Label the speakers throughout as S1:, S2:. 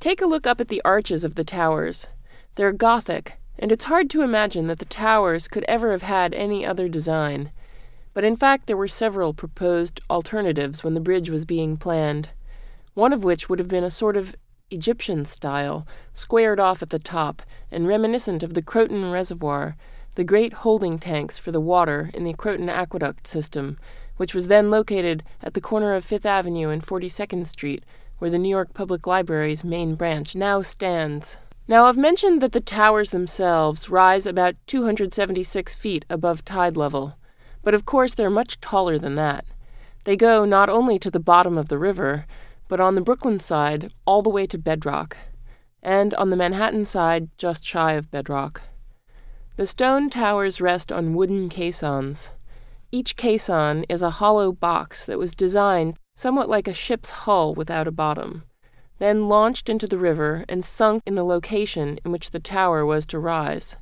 S1: Take a look up at the arches of the towers. They're Gothic, and it's hard to imagine that the towers could ever have had any other design. But in fact, there were several proposed alternatives when the bridge was being planned, one of which would have been a sort of Egyptian style, squared off at the top, and reminiscent of the Croton Reservoir, the great holding tanks for the water in the Croton Aqueduct system, which was then located at the corner of Fifth Avenue and 42nd Street, where the New York Public Library's main branch now stands. Now, I've mentioned that the towers themselves rise about 276 feet above tide level, but of course they're much taller than that. They go not only to the bottom of the river, but on the Brooklyn side, all the way to bedrock, and on the Manhattan side, just shy of bedrock. The stone towers rest on wooden caissons. Each caisson is a hollow box that was designed somewhat like a ship's hull without a bottom then launched into the river and sunk in the location in which the tower was to rise.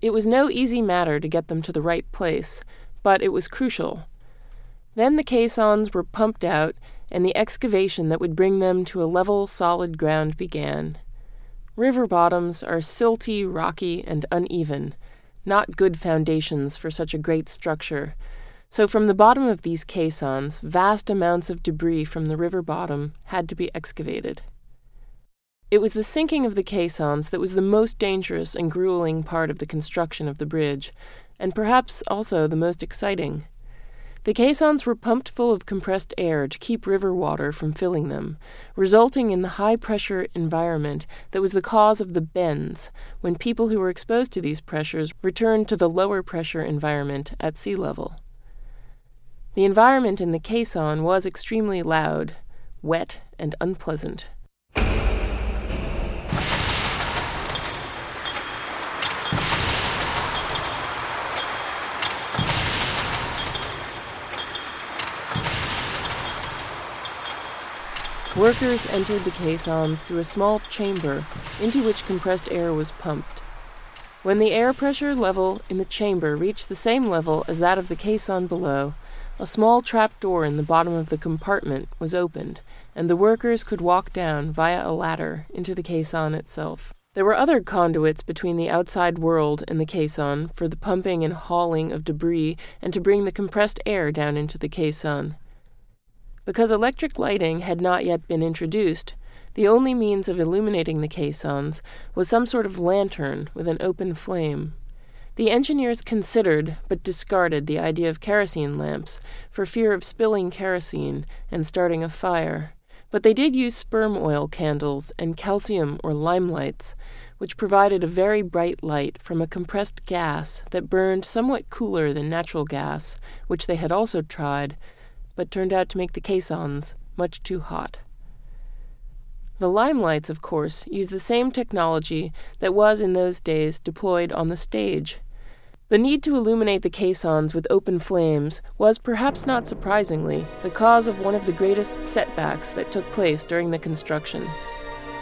S1: It was no easy matter to get them to the right place, but it was crucial. Then the caissons were pumped out, and the excavation that would bring them to a level, solid ground began. River bottoms are silty, rocky, and uneven, not good foundations for such a great structure, so, from the bottom of these caissons, vast amounts of debris from the river bottom had to be excavated. It was the sinking of the caissons that was the most dangerous and grueling part of the construction of the bridge, and perhaps also the most exciting. The caissons were pumped full of compressed air to keep river water from filling them, resulting in the high pressure environment that was the cause of the bends when people who were exposed to these pressures returned to the lower pressure environment at sea level. The environment in the caisson was extremely loud, wet, and unpleasant. Workers entered the caissons through a small chamber into which compressed air was pumped. When the air pressure level in the chamber reached the same level as that of the caisson below, a small trap door in the bottom of the compartment was opened, and the workers could walk down via a ladder into the caisson itself. There were other conduits between the outside world and the caisson for the pumping and hauling of debris and to bring the compressed air down into the caisson. Because electric lighting had not yet been introduced, the only means of illuminating the caissons was some sort of lantern with an open flame. The engineers considered, but discarded, the idea of kerosene lamps for fear of spilling kerosene and starting a fire. But they did use sperm oil candles and calcium or lime lights, which provided a very bright light from a compressed gas that burned somewhat cooler than natural gas, which they had also tried, but turned out to make the caissons much too hot. The limelights, of course, used the same technology that was in those days deployed on the stage. The need to illuminate the caissons with open flames was, perhaps not surprisingly, the cause of one of the greatest setbacks that took place during the construction.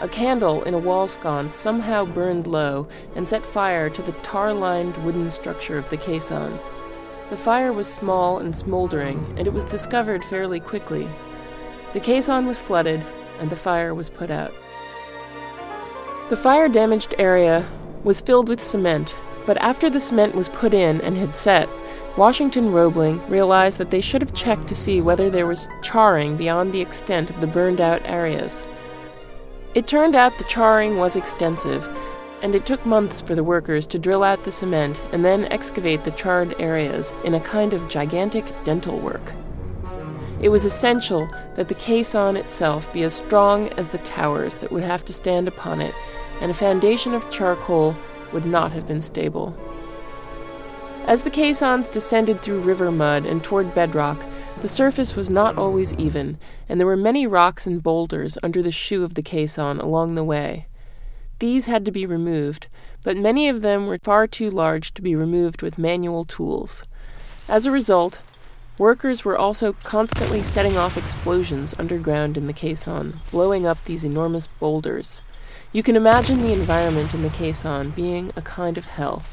S1: A candle in a wall sconce somehow burned low and set fire to the tar lined wooden structure of the caisson. The fire was small and smoldering, and it was discovered fairly quickly. The caisson was flooded, and the fire was put out. The fire damaged area was filled with cement but after the cement was put in and had set, Washington Roebling realized that they should have checked to see whether there was charring beyond the extent of the burned out areas. It turned out the charring was extensive, and it took months for the workers to drill out the cement and then excavate the charred areas in a kind of gigantic dental work. It was essential that the caisson itself be as strong as the towers that would have to stand upon it, and a foundation of charcoal would not have been stable. As the caissons descended through river mud and toward bedrock, the surface was not always even, and there were many rocks and boulders under the shoe of the caisson along the way. These had to be removed, but many of them were far too large to be removed with manual tools. As a result, workers were also constantly setting off explosions underground in the caisson, blowing up these enormous boulders. You can imagine the environment in the caisson being a kind of hell.